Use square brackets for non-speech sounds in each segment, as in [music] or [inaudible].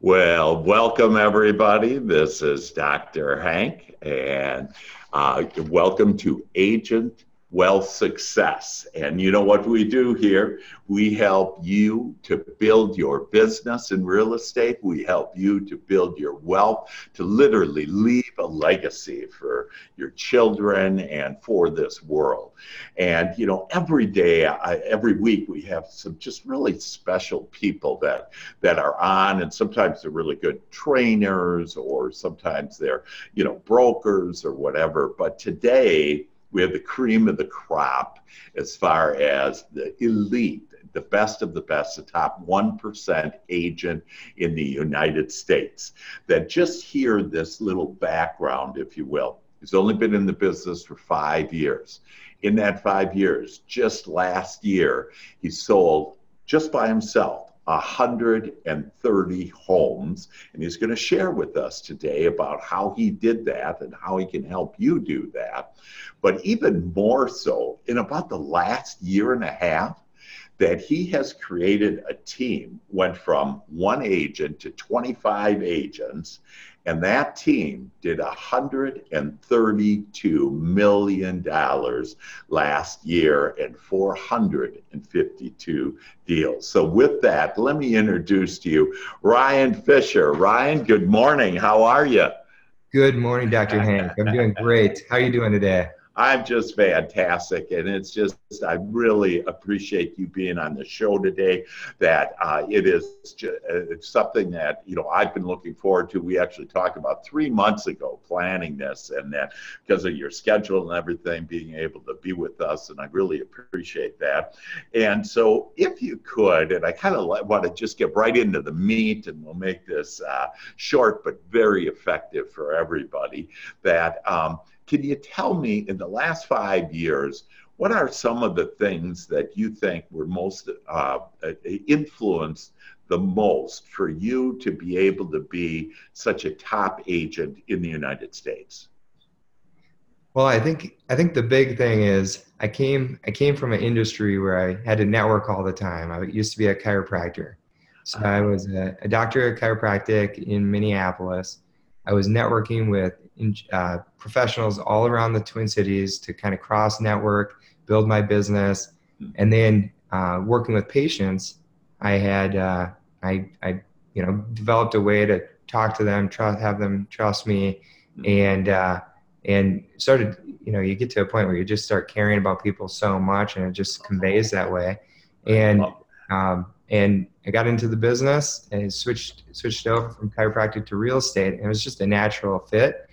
Well, welcome everybody. This is Dr. Hank, and uh, welcome to Agent Wealth Success. And you know what we do here? We help you to build your business in real estate. We help you to build your wealth, to literally leave a legacy for your children and for this world. And, you know, every day, I, every week, we have some just really special people that, that are on, and sometimes they're really good trainers, or sometimes they're, you know, brokers or whatever. But today, we have the cream of the crop as far as the elite the best of the best, the top 1% agent in the United States. That just hear this little background, if you will. He's only been in the business for five years. In that five years, just last year, he sold just by himself 130 homes. And he's going to share with us today about how he did that and how he can help you do that. But even more so, in about the last year and a half, that he has created a team, went from one agent to 25 agents, and that team did $132 million last year and 452 deals. So, with that, let me introduce to you Ryan Fisher. Ryan, good morning. How are you? Good morning, Dr. Hank. I'm doing great. How are you doing today? I'm just fantastic. And it's just, I really appreciate you being on the show today. That uh, it is just, it's something that, you know, I've been looking forward to. We actually talked about three months ago planning this, and that because of your schedule and everything, being able to be with us. And I really appreciate that. And so, if you could, and I kind of want to just get right into the meat, and we'll make this uh, short but very effective for everybody, that, um, can you tell me in the last five years, what are some of the things that you think were most uh, influenced the most for you to be able to be such a top agent in the United States? Well, I think I think the big thing is I came I came from an industry where I had to network all the time. I used to be a chiropractor, so I was a, a doctor of chiropractic in Minneapolis. I was networking with uh, professionals all around the Twin Cities to kind of cross network, build my business, hmm. and then uh, working with patients, I had uh, I I you know developed a way to talk to them, trust, have them trust me, hmm. and uh, and started you know you get to a point where you just start caring about people so much, and it just conveys that way, and um, and I got into the business and switched switched over from chiropractic to real estate, and it was just a natural fit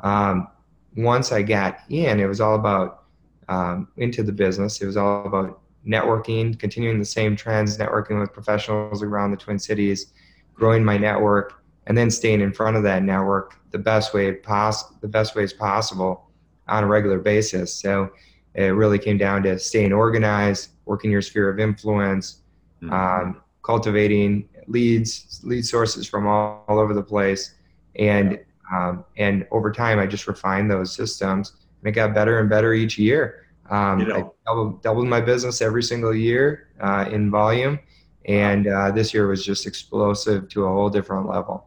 um, once I got in, it was all about um, into the business. It was all about networking, continuing the same trends, networking with professionals around the Twin Cities, growing my network, and then staying in front of that network the best way pos- the best ways possible on a regular basis. So it really came down to staying organized, working your sphere of influence, mm-hmm. um, cultivating leads, lead sources from all, all over the place, and um, and over time, I just refined those systems and it got better and better each year. Um, you know, I doubled, doubled, my business every single year uh, in volume. And uh, this year was just explosive to a whole different level.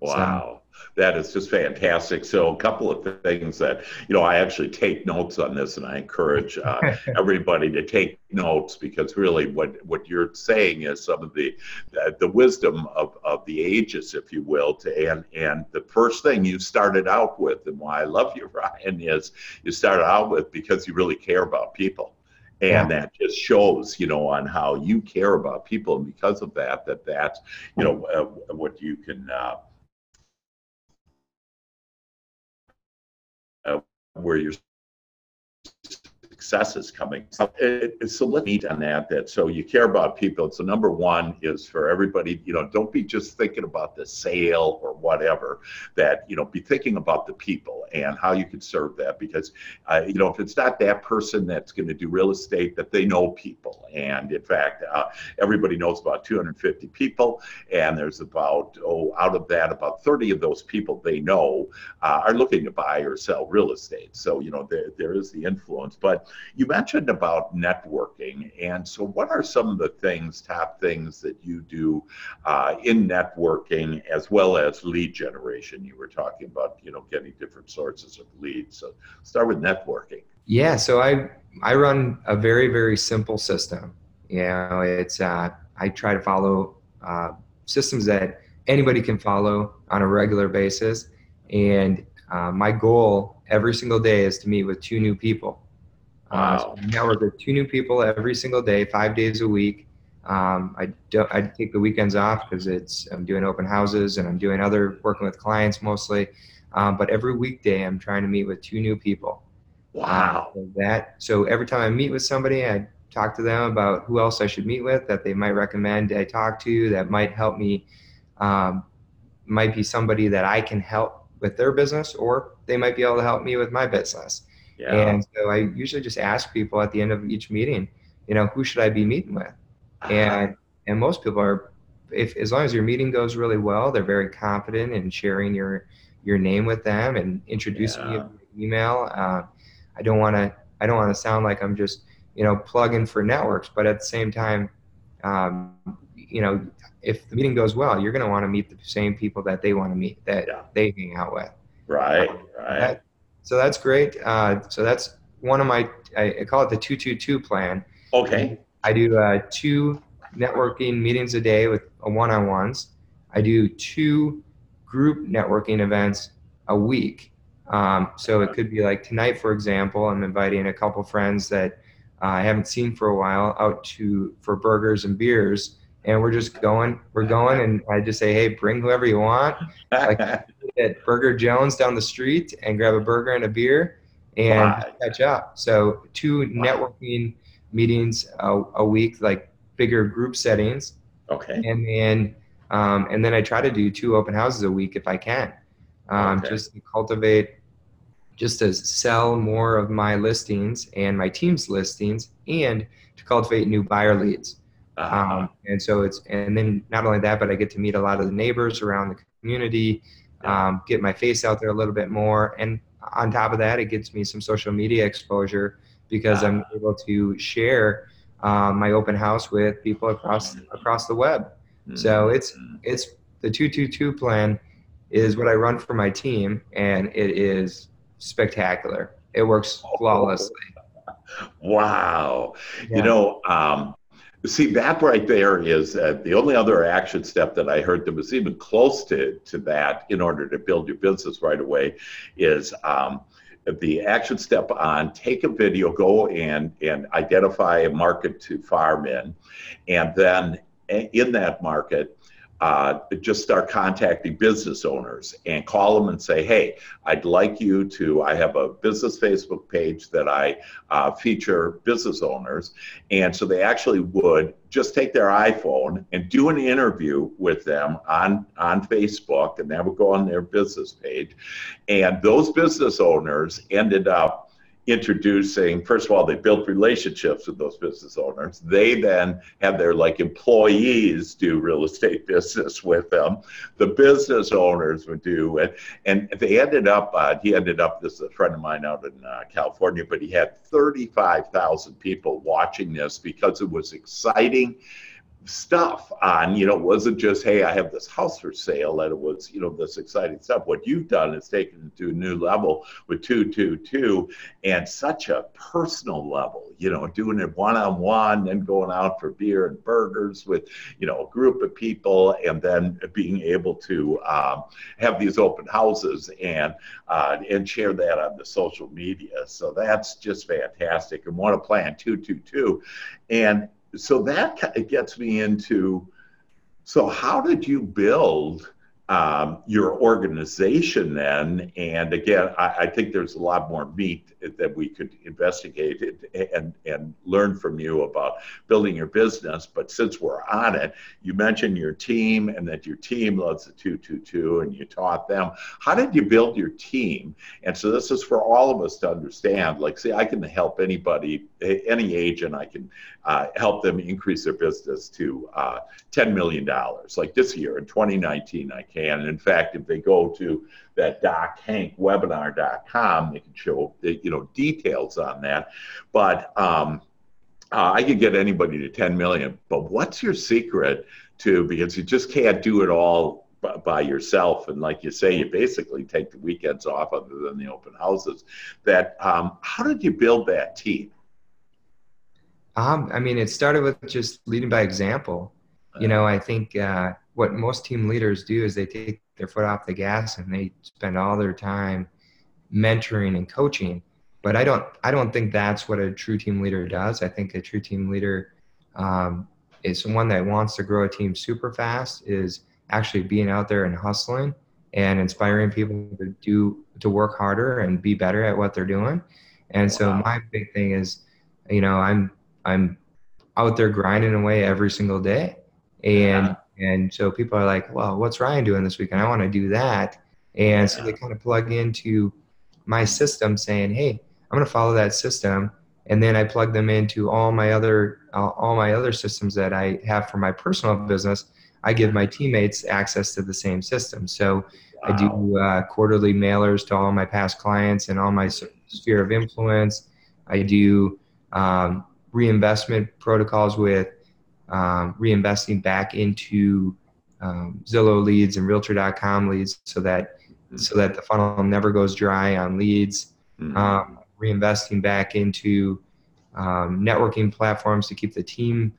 Wow. So, that is just fantastic. So, a couple of things that, you know, I actually take notes on this and I encourage uh, [laughs] everybody to take notes because really what, what you're saying is some of the, uh, the wisdom of, of the ages, if you will. To, and, and the first thing you started out with, and why I love you, [laughs] Ryan, is you started out with because you really care about people and that just shows you know on how you care about people and because of that that that's you know uh, what you can uh, where your success is coming. So, it, so let me on that. That so you care about people. So number one is for everybody. You know, don't be just thinking about the sale or whatever. That you know, be thinking about the people and how you can serve that. Because uh, you know, if it's not that person that's going to do real estate, that they know people. And in fact, uh, everybody knows about 250 people, and there's about oh, out of that, about 30 of those people they know uh, are looking to buy or sell real estate. So you know, there, there is the influence, but you mentioned about networking, and so what are some of the things, top things that you do uh, in networking as well as lead generation? You were talking about, you know, getting different sources of leads. So start with networking. Yeah, so I I run a very very simple system. You know, it's uh, I try to follow uh, systems that anybody can follow on a regular basis, and uh, my goal every single day is to meet with two new people. Uh, wow. Uh, so I network with two new people every single day, five days a week. Um, I don't. I take the weekends off because it's I'm doing open houses and I'm doing other working with clients mostly. Um, but every weekday, I'm trying to meet with two new people. Wow. Um, so that so every time I meet with somebody, I talk to them about who else I should meet with that they might recommend I talk to that might help me. Um, might be somebody that I can help with their business, or they might be able to help me with my business. Yeah. And so I usually just ask people at the end of each meeting, you know, who should I be meeting with? Uh-huh. And and most people are, if as long as your meeting goes really well, they're very confident in sharing your your name with them and introducing yeah. you email. Uh, I don't want to I don't want to sound like I'm just you know plugging for networks, but at the same time, um, you know, if the meeting goes well, you're going to want to meet the same people that they want to meet that yeah. they hang out with. Right, right. That, so that's great. Uh, so that's one of my I, call it the two two two plan. Okay. I do uh, two networking meetings a day with one on ones. I do two group networking events a week. Um, so it could be like tonight, for example, I'm inviting a couple friends that uh, I haven't seen for a while out to for burgers and beers and we're just going we're going and i just say hey bring whoever you want like at burger jones down the street and grab a burger and a beer and wow. catch up so two wow. networking meetings a, a, week like bigger group settings okay and then um, and then i try to do two open houses a week if i can um, okay. just to cultivate just to sell more of my listings and my team's listings and to cultivate new buyer leads uh-huh. Um, and so it's, and then not only that, but I get to meet a lot of the neighbors around the community, um, get my face out there a little bit more. And on top of that, it gets me some social media exposure because I'm uh-huh. able to share um, my open house with people across across the web. So mm-hmm. it's it's the two two two plan is what I run for my team, and it is spectacular. It works flawlessly. Wow, yeah. you know, um, See, that right there is uh, the only other action step that I heard that was even close to, to that in order to build your business right away is um, the action step on take a video, go and, and identify a market to farm in, and then in that market, uh, just start contacting business owners and call them and say, hey, I'd like you to. I have a business Facebook page that I uh, feature business owners. And so they actually would just take their iPhone and do an interview with them on, on Facebook, and that would go on their business page. And those business owners ended up introducing first of all they built relationships with those business owners. They then had their like employees do real estate [laughs] business with them. The business owners would do it. And they ended up uh, he ended up this is a friend of mine out in uh, california but he had 35000 people watching this because it was exciting stuff on, you know, wasn't just, hey, I have this house for sale, that it was, you know, this exciting stuff. What you've done is taken it to a new level with 222 and such a personal level, you know, doing it one on one, then going out for beer and burgers with, you know, a group of people, and then being able to um, have these open houses and uh, and share that on the social media. So that's just fantastic. And want to plan 222. And so that gets me into so how did you build um, your organization then. And again, I, I, think there's a lot more meat that we could investigate and, and learn from you about building your business. But since we're on it, you mentioned your team and that your team loves the 222 and you taught them. How did you build your team? And so this is for all of us to understand. Like, see, I can help anybody, any agent, I can uh, help them increase their business to uh, $10 million. Like this year in 2019, I can And in fact, if they go to that dochankwebinar.com, they can show you know details on that. But um, uh, I could get anybody to 10 million. But what's your secret to because you just can't do it all by yourself and like you say you basically take the weekends off other than the open houses that um, how did you build that team um, i mean it started with just leading by example you know i think uh, what most team leaders do is they take their foot off the gas and they spend all their time mentoring and coaching but i don't i don't think that's what a true team leader does i think a true team leader um, is one that wants to grow a team super fast is actually being out there and hustling and inspiring people to do to work harder and be better at what they're doing. And so my big thing is, you know, I'm I'm out there grinding away every single day. And yeah. And so people are like, well, what's Ryan doing this weekend? I want to do that. And yeah. so they kind of plug into my system saying, hey, I'm going to follow that system. And then I plug them into all my other uh, all my other systems that I have for my personal business I give my teammates access to the same system. So wow. I do uh, quarterly mailers to all my past clients and all my sphere of influence. I do um, reinvestment protocols with um, reinvesting back into um, Zillow leads and Realtor.com leads, so that mm-hmm. so that the funnel never goes dry on leads. Mm-hmm. Um, reinvesting back into um, networking platforms to keep the team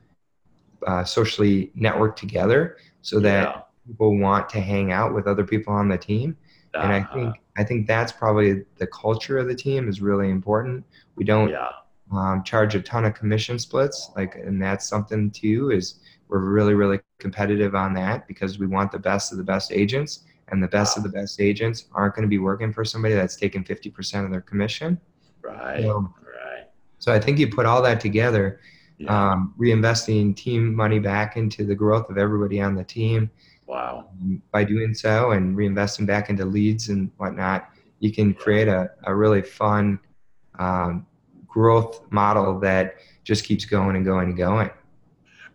uh, socially network together so that yeah. people want to hang out with other people on the team. Uh-huh. And I uh-huh. think I think that's probably the culture of the team is really important. We don't yeah. Um, charge a ton of commission splits, like, and that's something too. Is we're really really competitive on that because we want the best of the best agents, and the best wow. of the best agents aren't going to be working for somebody that's taking fifty percent of their commission. Right. So, right. So I think you put all that together yeah. um, reinvesting team money back into the growth of everybody on the team. Wow. Um, by doing so and reinvesting back into leads and whatnot, you can create a, a really fun um, growth model that just keeps going and going and going.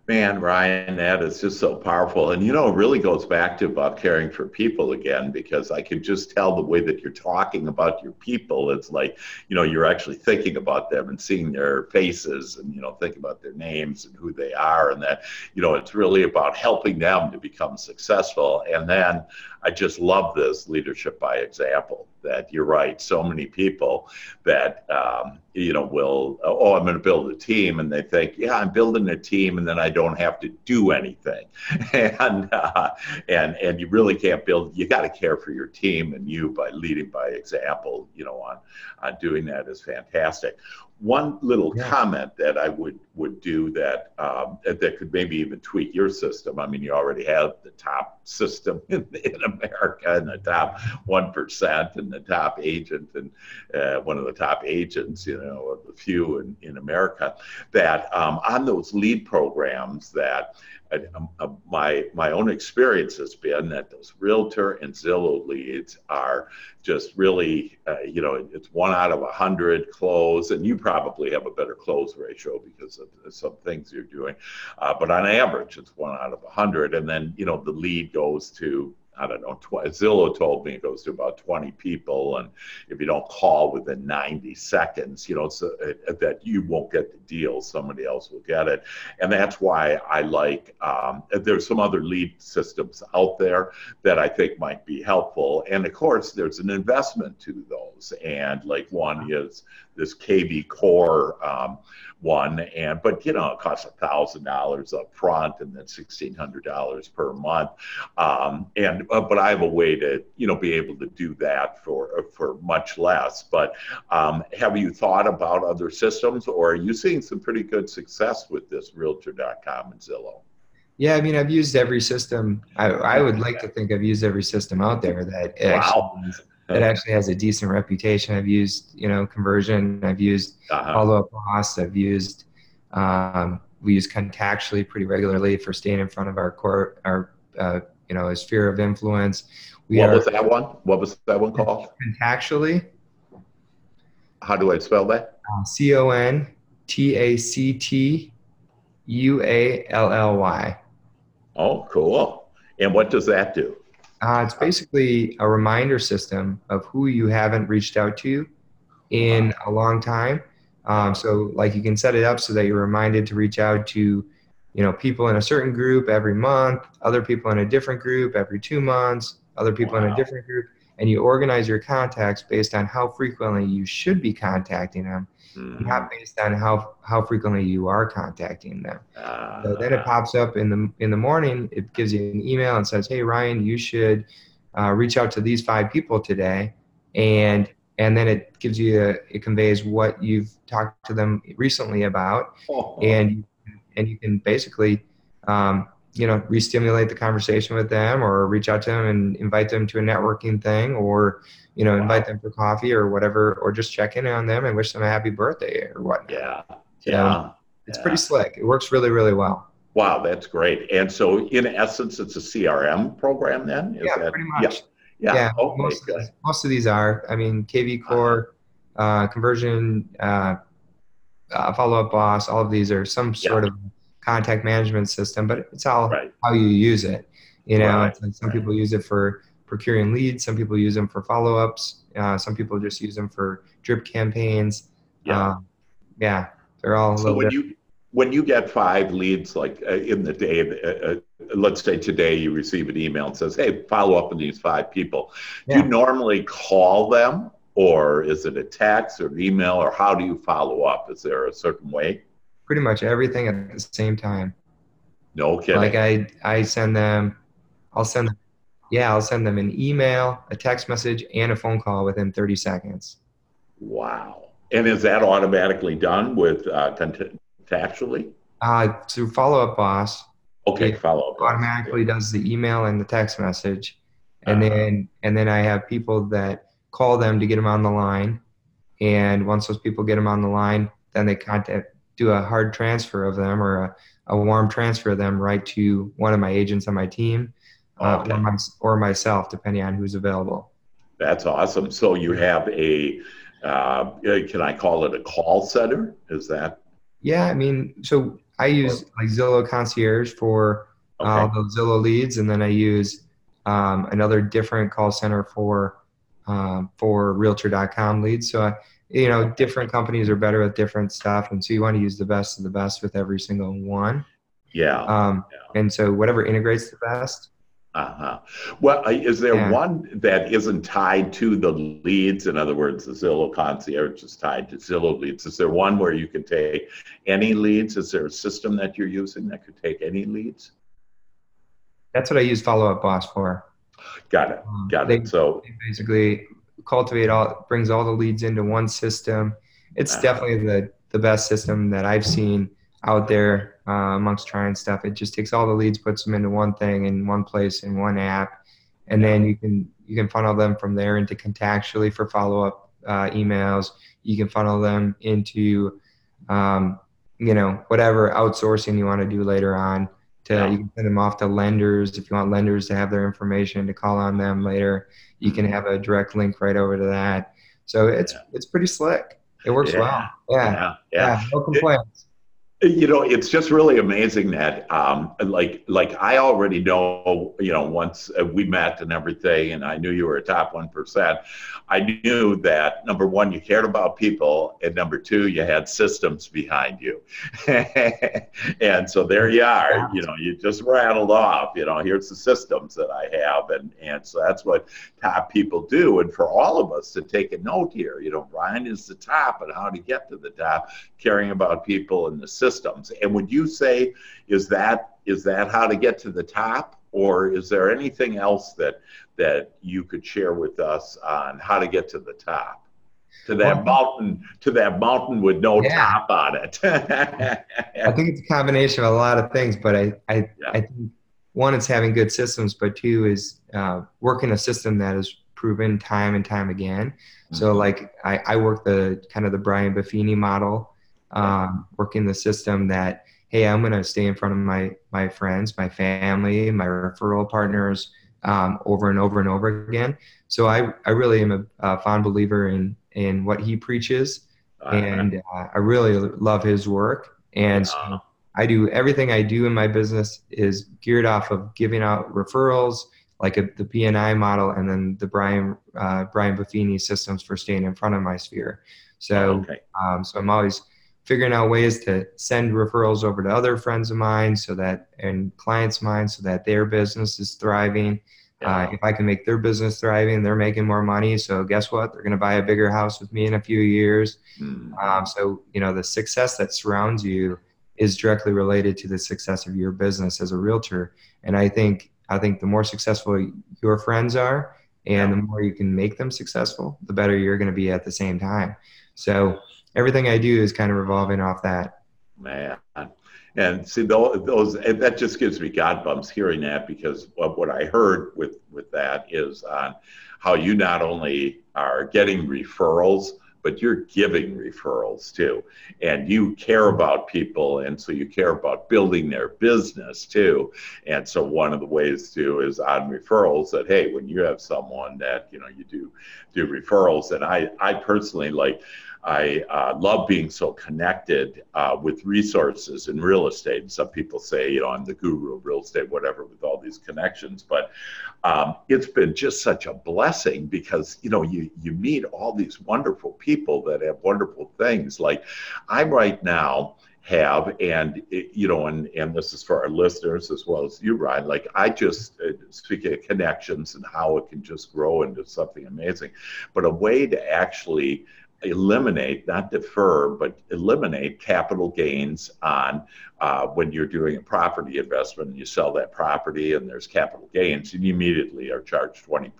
Man, Ryan, that is just so powerful. And you know, it really goes back to about caring for people again, because I could just tell the way that you're talking about your people. It's like, you know, you're actually thinking about them and seeing their faces and, you know, thinking about their names and who they are. And that, you know, it's really about helping them to become successful. And then I just love this leadership by example that you're right. So many people that, um, you know, will, oh, I'm going to build a team. And they think, yeah, I'm building a team and then I don't have to do anything. [laughs] and, uh, and, and you really can't build, you got to care for your team and you by leading by example, you know, on, on doing that is fantastic one little yeah. comment that I would would do that um, that could maybe even tweak your system. I mean, you already have the top system [laughs] in, in America and the top one percent and the top agent and uh, one of the top agents, you know, of the few in, in America. That um, on those lead programs that um, uh, my my own experience has been that those realtor and Zillow leads are just really, uh, you know, it's one out of a hundred close, and you probably have a better close ratio because of some things you're doing, uh, but on average, it's one out of a hundred, and then you know the lead goes to I don't know, tw- Zillow told me it goes to about 20 people. And if you don't call within 90 seconds, you know, so, uh, that you won't get the deal, somebody else will get it. And that's why I like, um, there's some other lead systems out there that I think might be helpful. And of course, there's an investment to those. And like one is this kvCORE um, one, and but you know it costs a thousand dollars up front and then sixteen hundred dollars per month. Um, and uh, but I have a way to you know be able to do that for for much less. But um, have you thought about other systems, or are you seeing some pretty good success with this Realtor.com and Zillow? Yeah, I mean, I've used every system. I, I would like to think I've used every system out there that wow. actually that actually has a decent reputation. I've used, you know, conversion. I've used uh-huh. Follow Up Boss. I've used, um, we use contactually pretty regularly for staying in front of our core, our, uh, you know, sphere of influence. We what are, was that one? What was that one called? Contactually. How do I spell that? Uh, C O N T A C T U A L L Y. Oh, cool. And what does that do? Uh, it's basically a reminder system of who you haven't reached out to in a long time. Um, so, like, you can set it up so that you're reminded to reach out to, you know, people in a certain group every month, other people in a different group every two months, other people wow. in a different group, and you organize your contacts based on how frequently you should be contacting them, mm-hmm. not based on how how frequently you are contacting them. Uh, so then it pops up in the in the morning. It gives you an email and says, "Hey Ryan, you should uh, reach out to these five people today," and and then it gives you a, it conveys what you've talked to them recently about, oh. and and you can basically. Um, you know, re-stimulate the conversation with them or reach out to them and invite them to a networking thing or, you know, invite them for coffee or whatever, or just check in on them and wish them a happy birthday or whatnot. Yeah. Yeah. it's yeah. pretty slick. It works really, really well. Wow, that's great. And so in essence, it's a CRM program then? Is yeah, that, pretty much. Yeah. Yeah. yeah most, of, most of these are. I mean, KV. Core, uh, conversion, uh, uh, follow up boss, all of these are some sort of contact management system, but it's all right. how you use it. You know, right. like some right. people use it for procuring leads, some people use them for follow ups, uh, some people just use them for drip campaigns. Yeah, um, yeah, they're all. so when you when you get five leads, like uh, in the day, uh, uh, let's say today you receive an email and says, "Hey, follow up on these five people." Yeah. Do you normally call them, or is it a text or email, or how do you follow up? Is there a certain way? Pretty much everything at the same time. No kidding. Like I, I send them, I'll send them, yeah, I'll send them an email, a text message, and a phone call within 30 seconds. Wow. And is that automatically done with uh, Contactually? Uh, through Follow Up Boss. Okay, Follow Up. Automatically does the email and the text message, and uh-huh. then and then I have people that call them to get them on the line, and once those people get them on the line, then they contact do a hard transfer of them or a, a warm transfer of them right to one of my agents on my team uh, or, my, or, myself, depending on who's available. That's awesome. So you have a, uh, can I call it a call center? Is that? Yeah, I mean, so I use like Zillow Concierge for okay. uh, the Zillow leads, and then I use um, another different call center for um, for Realtor.com leads. So I, you know different companies are better at different stuff and so you want to use the best of the best with every single one. Yeah, um, yeah. and so whatever integrates the best. Uh-huh. Well uh, is there yeah. one that isn't tied to the leads? In other words the zillow concierge is tied to zillow leads. Is there one where you can take any leads? Is there a system that you're using that could take any leads? That's what i use follow up boss for. Got it. Um, got um, it so basically cultivate all brings all the leads into one system. It's uh-huh. definitely the the best system that I've seen out there uh, amongst trying stuff. It just takes all the leads, puts them into one thing in one place in one app, and then you can you can funnel them from there into contactually for follow up uh, emails. You can funnel them into um, you know whatever outsourcing you want to do later on. To, yeah. You can send them off to lenders if you want lenders to have their information to call on them later you can mm-hmm. have a direct link right over to that. So it's yeah. it's pretty slick. It works yeah. well. Yeah. yeah. yeah. No complaints you know it's just really amazing that um, like like i already know you know once uh, we met and everything and i knew you were a top 1% i knew that number one you cared about people and number two you had systems behind you. [laughs] And so there you are you know you just rattled off you know here's the systems that i have and and so that's what top people do. And for all of us to take a note here you know brian is the top and how to get to the top caring about people and the systems. And would you say is that is that how to get to the top, or is there anything else that that you could share with us on how to get to the top? To that well, mountain, to that mountain with no yeah. top on it. I think it's a combination of a lot of things, but I, I, yeah. I think one is having good systems, but two is uh, working a system that is proven time and time again. Mm-hmm. So like I, I work the kind of the Brian Buffini model um, working the system that hey i'm going to stay in front of my my friends my family my referral partners um, over and over and over again so i i really am a, a fond believer in in what he preaches uh-huh. and uh, i really love his work and uh-huh. so i do everything i do in my business is geared off of giving out referrals like a, the BNI model, and then the Brian uh, Brian Buffini systems for staying in front of my sphere. So, okay. um, so I'm always figuring out ways to send referrals over to other friends of mine, so that and clients of mine, so that their business is thriving. Yeah. Uh, if I can make their business thriving, they're making more money. So guess what? They're going to buy a bigger house with me in a few years. Mm-hmm. Um, so you know the success that surrounds you is directly related to the success of your business as a realtor. And I think I think the more successful your friends are, and the more you can make them successful, the better you're going to be at the same time. So everything I do is kind of revolving off that. Man. And see those, that just gives me God bumps hearing that because what I heard with with that is on how you not only are getting referrals, but you're giving referrals too. And you care about people, and so you care about building their business too. And so one of the ways to is on referrals that hey, when you have someone that you know you do do referrals, and I I personally like I uh, love being so connected uh, with resources in real estate. And some people say, you know, I'm the guru of real estate, whatever, with all these connections. But um, it's been just such a blessing because, you know, you, you meet all these wonderful people that have wonderful things. Like I'm right now have and you know and and this is for our listeners as well as you ryan like i just uh, speaking of connections and how it can just grow into something amazing but a way to actually eliminate, not defer, but eliminate capital gains on uh, when you're doing a property investment and you sell that property and there's capital gains and you immediately are charged 20%.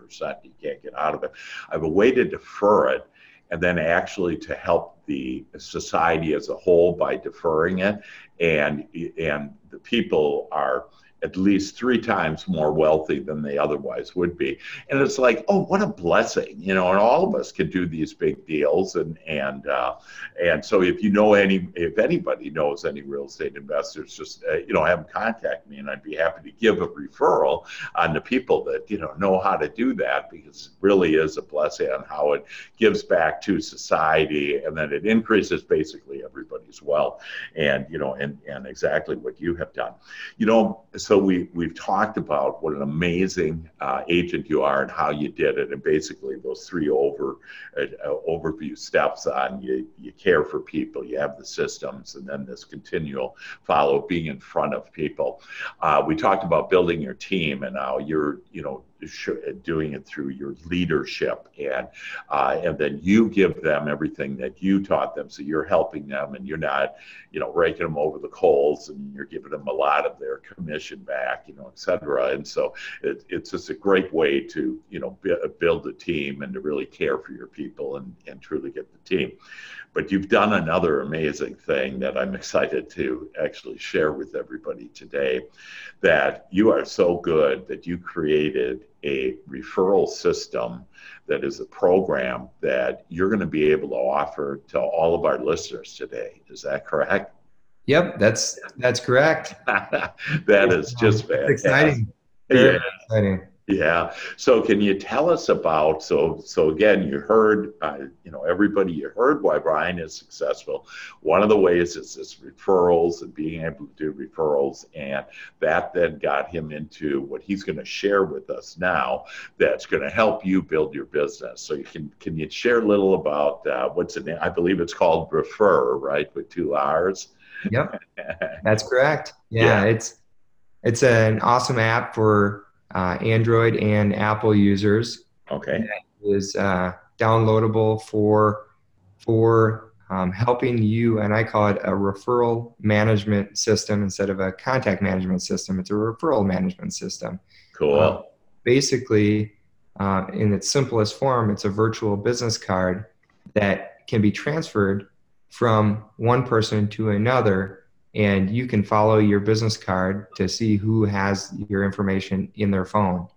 You can't get out of it. I have a way to defer it and then actually to help the society as a whole by deferring it and and the people are at least three times more wealthy than they otherwise would be. And it's like, oh, what a blessing, you know. And all of us can do these big deals, and and uh, and so if you know any, if anybody knows any real estate investors, just uh, you know, have them contact me, and I'd be happy to give a referral on the people that you know know how to do that because it really is a blessing on how it gives back to society, and then it increases basically everybody's wealth, and you know, and and exactly what you have done, you know so we we've talked about what an amazing uh, agent you are and how you did it, and basically those three over uh, overview steps on you you care for people, you have the systems, and then this continual follow being in front of people. Uh, we talked about building your team and how you're you know doing it through your leadership and uh, and then you give them everything that you taught them so you're helping them and you're not you know raking them over the coals and you're giving them a lot of their commission back you know et cetera. And so it, it's just a great way to you know build a team and to really care for your people and, and truly get the team. But you've done another amazing thing that I'm excited to actually share with everybody today that you are so good that you created a referral system that is a program that you're going to be able to offer to all of our listeners today. Is that correct? Yep, that's that's correct. [laughs] that is just fantastic. exciting. Very yeah. exciting. Yeah. So can you tell us about so so again you heard uh, you know everybody you heard why Brian is successful. One of the ways is this referrals and being able to do referrals and that then got him into what he's going to share with us now that's going to help you build your business. So you can can you share a little about uh, what's the name? I believe it's called Refer, right, with two R's. Yep. [laughs] That's correct. Yeah, yeah. it's it's an awesome app for uh, Android and Apple users. Okay. It is uh, downloadable for for um, helping you, and I call it a referral management system instead of a contact management system. It's a referral management system. Cool. Uh, basically, uh, in its simplest form, it's a virtual business card that can be transferred from one person to another and you can follow your business card to see who has your information in their phone.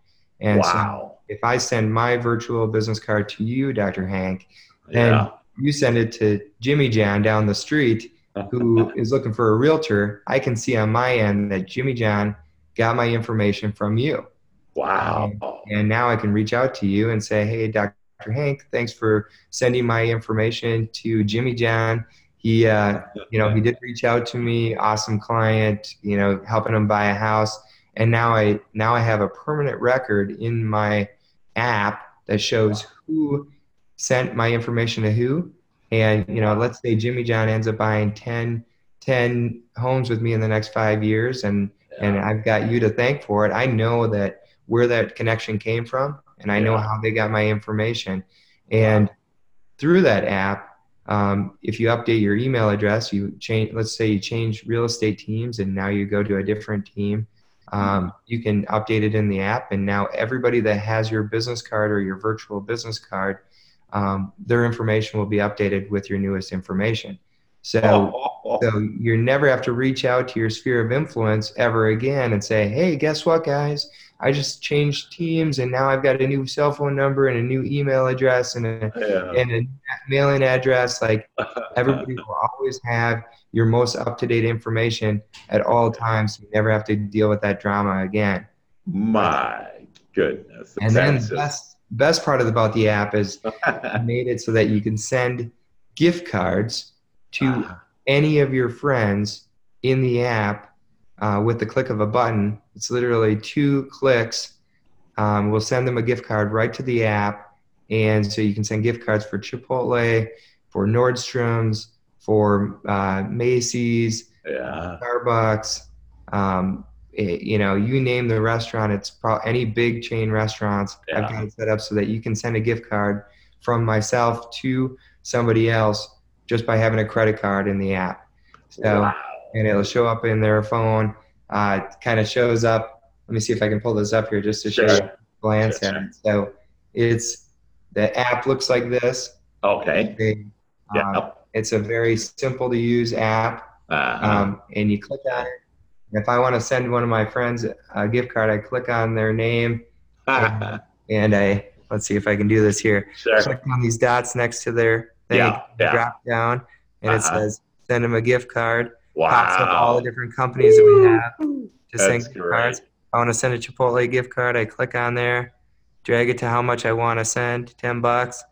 And wow. so if I send my virtual business card to you, Dr. Hank, then yeah. you send it to Jimmy John down the street who [laughs] is looking for a realtor, I can see on my end that Jimmy John got my information from you. Wow. Um, and now I can reach out to you and say, hey, Dr. Hank, thanks for sending my information to Jimmy John he uh, you know he did reach out to me awesome client you know helping him buy a house and now I now I have a permanent record in my app that shows who sent my information to who. And you know, let's say Jimmy John ends up buying 10, 10 homes with me in the next five years, and yeah. and I've got you to thank for it. I know that where that connection came from, and I yeah. know how they got my information. And through that app, um, if you update your email address, you change. Let's say you change real estate teams, and now you go to a different team. Um, you can update it in the app, and now everybody that has your business card or your virtual business card, um, their information will be updated with your newest information. So, oh. so you never have to reach out to your sphere of influence ever again and say, "Hey, guess what, guys? I just changed teams, and now I've got a new cell phone number and a new email address and a yeah. and a mailing address." Like [laughs] everybody will always have your most up to date information at all times. So you never have to deal with that drama again. My goodness. And then the best, best part about the app is [laughs] I made it so that you can send gift cards to uh any of your friends in the app uh, with the click of a button. It's literally two clicks. Um, we'll send them a gift card right to the app. And so you can send gift cards for Chipotle, for Nordstrom's, for uh, Macy's, yeah. Starbucks. Um, it, you know, you name the restaurant. It's pro- any big chain restaurants. Yeah. I've got it set up so that you can send a gift card from myself to somebody else just by having a credit card in the app. So, wow. And it'll show up in their phone. Uh, kind of shows up. Let me see if I can pull this up here just to sure. show you glance sure, at it. So, it's the app looks like this. Okay. They, yeah. Uh, it's a very simple to use app, uh-huh. um, and you click on it. If I want to send one of my friends a gift card, I click on their name, and, [laughs] and, I let's see if I can do this here. Sure. Click on these dots next to their thing, yeah, yeah. drop down, and uh-huh. it says send them a gift card. Wow. Pops up all the different companies that we have to That's cards. I want to send a Chipotle gift card. I click on there, drag it to how much I want to send, ten bucks,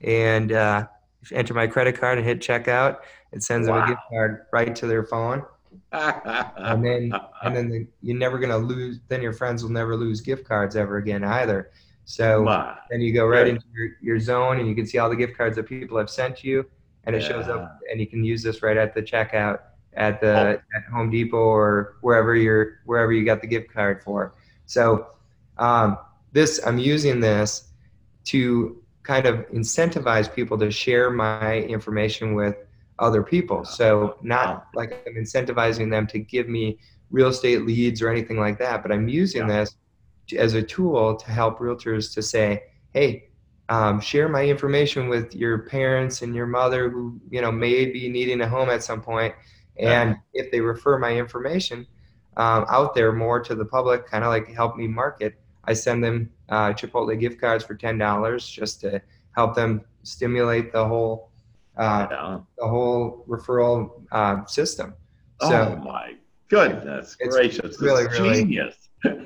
and uh, enter my credit card and hit checkout, it sends wow. them a gift card right to their phone. and [laughs] then and then the, you're never gonna lose. Then your friends will never lose gift cards ever again either. So My. then you go right into your, your zone and you can see all the gift cards that people have sent you, and it yeah. shows up. And you can use this right at the checkout at the oh. at Home Depot or wherever you're wherever you got the gift card for. So um, this I'm using this to kind of incentivize people to share my information with other people. So not like I'm incentivizing them to give me real estate leads or anything like that, but I'm using yeah. this to, as a tool to help realtors to say, hey, um, share my information with your parents and your mother who you know may be needing a home at some point, and yeah. if they refer my information um, out there more to the public, kind of like help me market, I send them uh, Chipotle gift cards for ten dollars just to help them stimulate the whole uh, yeah. the whole referral uh, system. So, oh my goodness gracious! Really, it's really, genius.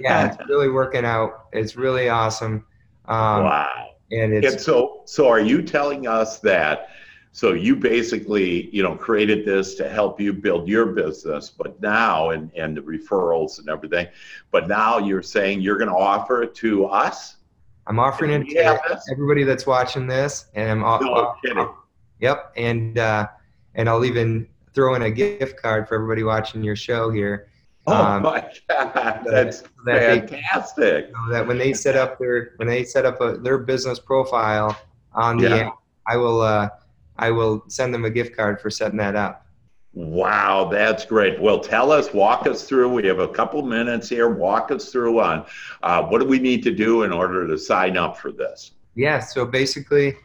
yeah, it's [laughs] really working out. It's really awesome. Um, wow! And it's and so so. Are you telling us that? So you basically, you know, created this to help you build your business, but now and and the referrals and everything, but now you're saying you're going to offer it to us. I'm offering it to everybody that's watching this, and I'm no kidding. Yep, and uh, and I'll even throw in a gift card for everybody watching your show here. Oh um, my God, that's that fantastic! They, that when they set up their when they set up a, their business profile on the yeah. app, I will. Uh, I will send them a gift card for setting that up. Wow, that's great. Well, tell us, walk us through. We have a couple minutes here. Walk us through on uh, what do we need to do in order to sign up for this? Yeah, so basically,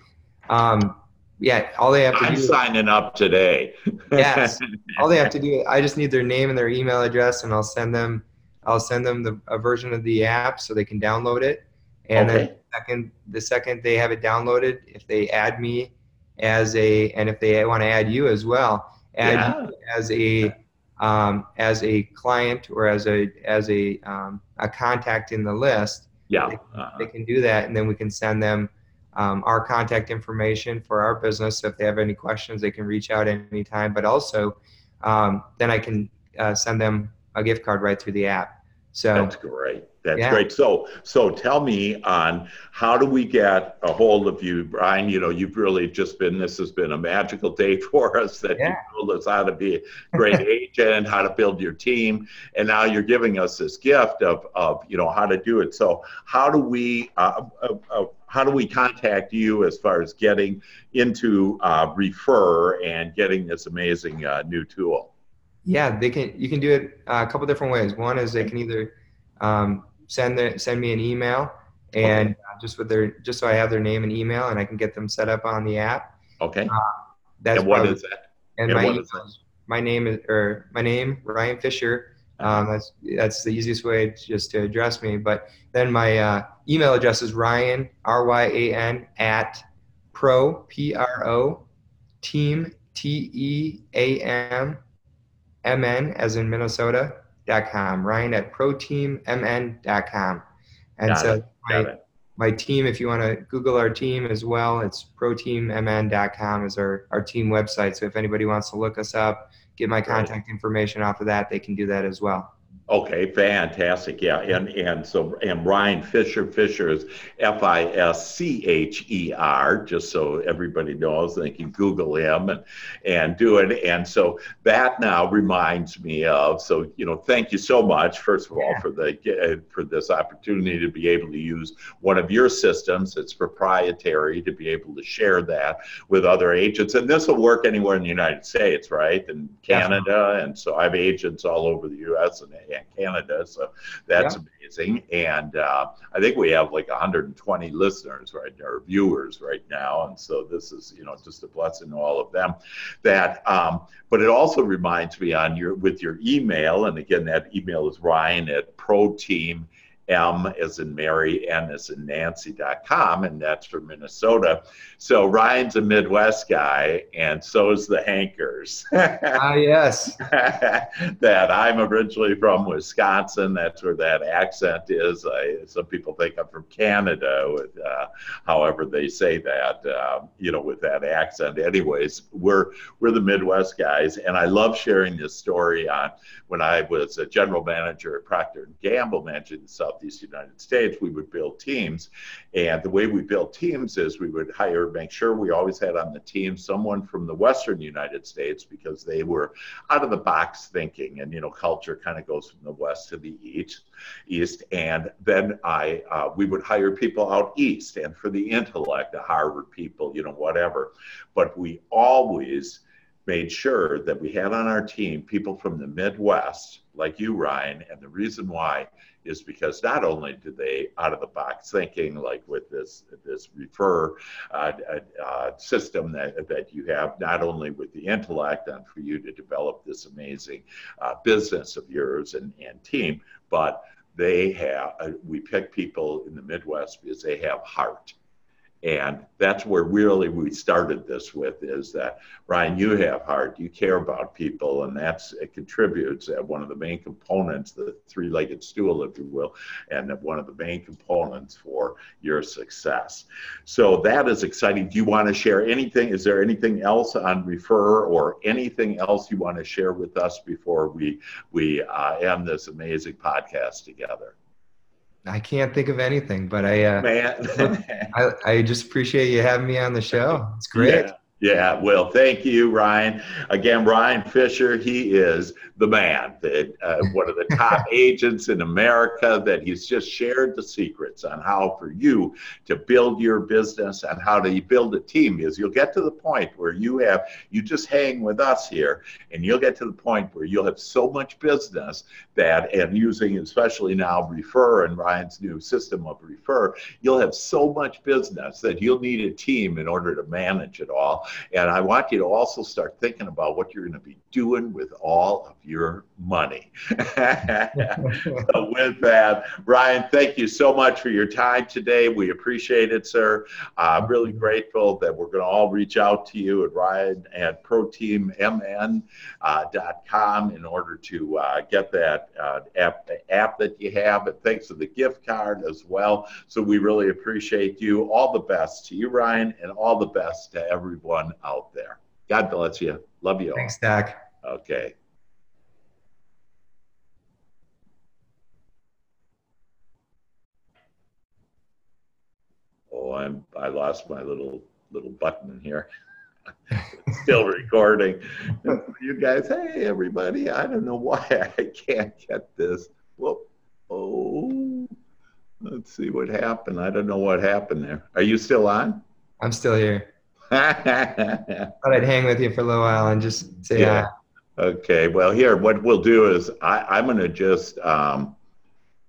um, yeah, all they have to I'm do. I'm signing up today. yes, all they have to [laughs] do. I just need their name and their email address, and I'll send them. I'll send them the, a version of the app so they can download it. And okay. then second, the second they have it downloaded, if they add me as a and if they want to add you as well add yeah. you as a um, as a client or as a as a um, a contact in the list yeah they, uh-huh. they, can do that and then we can send them um, our contact information for our business so if they have any questions they can reach out anytime but also um, then i can uh, send them a gift card right through the app So that's great. That's yeah. great. So, so tell me on how do we get a hold of you, Brian? You know, you've really just been. This has been a magical day [laughs] for us. That Yeah. you told us how to be a great [laughs] agent, how to build your team, and now you're giving us this gift of, of you know how to do it. So, how do we uh, uh, uh, how do we contact you as far as getting into uh, refer and getting this amazing uh, new tool? Yeah, they can. You can do it uh, a couple different ways. One is they can either um, send the, send me an email and uh, just with their just so I have their name and email and I can get them set up on the app. Okay. That's and what probably- is that? and and my email is my name is or my name Ryan Fischer. Um, that's that's the easiest way just to address me. But then my uh, email address is Ryan R Y A N at pro p r o team t e a m m n as in Minnesota dot com. Ryan at proteammn.com. And Got so my, my team, if you want to Google our team as well, it's proteammn.com is our, our team website. So if anybody wants to look us up, get my contact information off of that, they can do that as well. Okay, fantastic. Yeah, and and so and Ryan Fischer Fischer is F I S C H E R, just so everybody knows. They can Google him and and do it. And so that now reminds me of. So you know, thank you so much, first of all, Yeah. for the for this opportunity to be able to use one of your systems. It's proprietary to be able to share that with other agents, and this will work anywhere in the United States, right? And Canada, and so I have agents all over the U.S. and, and Canada, so that's amazing. And uh, I think we have like 120 listeners right now, or viewers right now, and so this is you know just a blessing to all of them. That, um, but it also reminds me on your with your email, and again that email is Ryan at ProTeam. M as in Mary, N as in Nancy.com, and that's from Minnesota. So Ryan's a Midwest guy, and so is the Hankers. [laughs] Ah, yes. that I'm originally from Wisconsin. That's where that accent is. I, some people think I'm from Canada, with uh, however they say that, uh, you know, with that accent. Anyways, we're we're the Midwest guys, and I love sharing this story on when I was a general manager at Procter and Gamble, managing the Southeast United States. We would build teams, and the way we built teams is we would hire, make sure we always had on the team someone from the Western United States because they were out of the box thinking, and you know, culture kind of goes from the west to the east. East, and then I uh, we would hire people out east, and for the intellect, the Harvard people, you know, whatever. But we always made sure that we had on our team people from the Midwest, like you, Ryan. And the reason why is because not only do they out of the box thinking, like with this this refer uh, uh, system that that you have, not only with the intellect and for you to develop this amazing uh, business of yours and, and team, but they have uh, we pick people in the Midwest because they have heart and that's where really we started this with is that Ryan, you have heart, you care about people, and that's it contributes at one of the main components, the three-legged stool, if you will, and one of the main components for your success. So that is exciting. Do you want to share anything? Is there anything else on refer or anything else you want to share with us before we we uh, end this amazing podcast together? I can't think of anything, but I, uh. I, I just appreciate you having me on the show. It's [laughs] great. Yeah. Yeah, well, thank you, Ryan. Again, Ryan Fischer, he is the man, the, uh, one of the top [laughs] agents in America that he's just shared the secrets on how for you to build your business and how to build a team is you'll get to the point where you have, you just hang with us here and you'll get to the point where you'll have so much business that, and using especially now Refer and Ryan's new system of Refer, you'll have so much business that you'll need a team in order to manage it all. And I want you to also start thinking about what you're going to be doing with all of your money. [laughs] so with that, Ryan, thank you so much for your time today. We appreciate it, sir. I'm really grateful that we're going to all reach out to you at Ryan at ProTeamMN.com uh, in order to uh, get that uh, app, app that you have. And thanks for the gift card as well. So we really appreciate you. All the best to you, Ryan, and all the best to everyone out there. God bless you. Love you Thanks, Dak. Okay. Oh, I'm I lost my little little button here. [laughs] still recording. [laughs] you guys, hey everybody, I don't know why [laughs] I can't get this. Whoop. Oh, let's see what happened. I don't know what happened there. Are you still on? I'm still here. [laughs] Thought I'd hang with you for a little while and just say yeah. Hi. Okay. Well, here, what we'll do is I, I'm going to just um,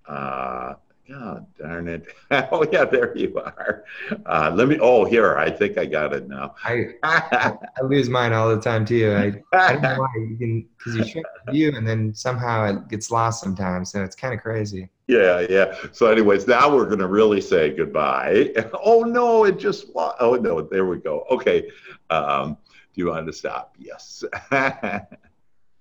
uh, God darn it. [laughs] oh, yeah, there you are. Uh, let me, oh, here, I think I got it now. I, I lose mine all the time, too. I, I don't know why. You can, because you share the view and then somehow it gets lost sometimes. So it's kind of crazy. Yeah, yeah. So, anyways, now we're going to really say goodbye. [laughs] Oh, no, it just, oh, no, there we go. Okay. Um, do you want to stop? Yes. [laughs]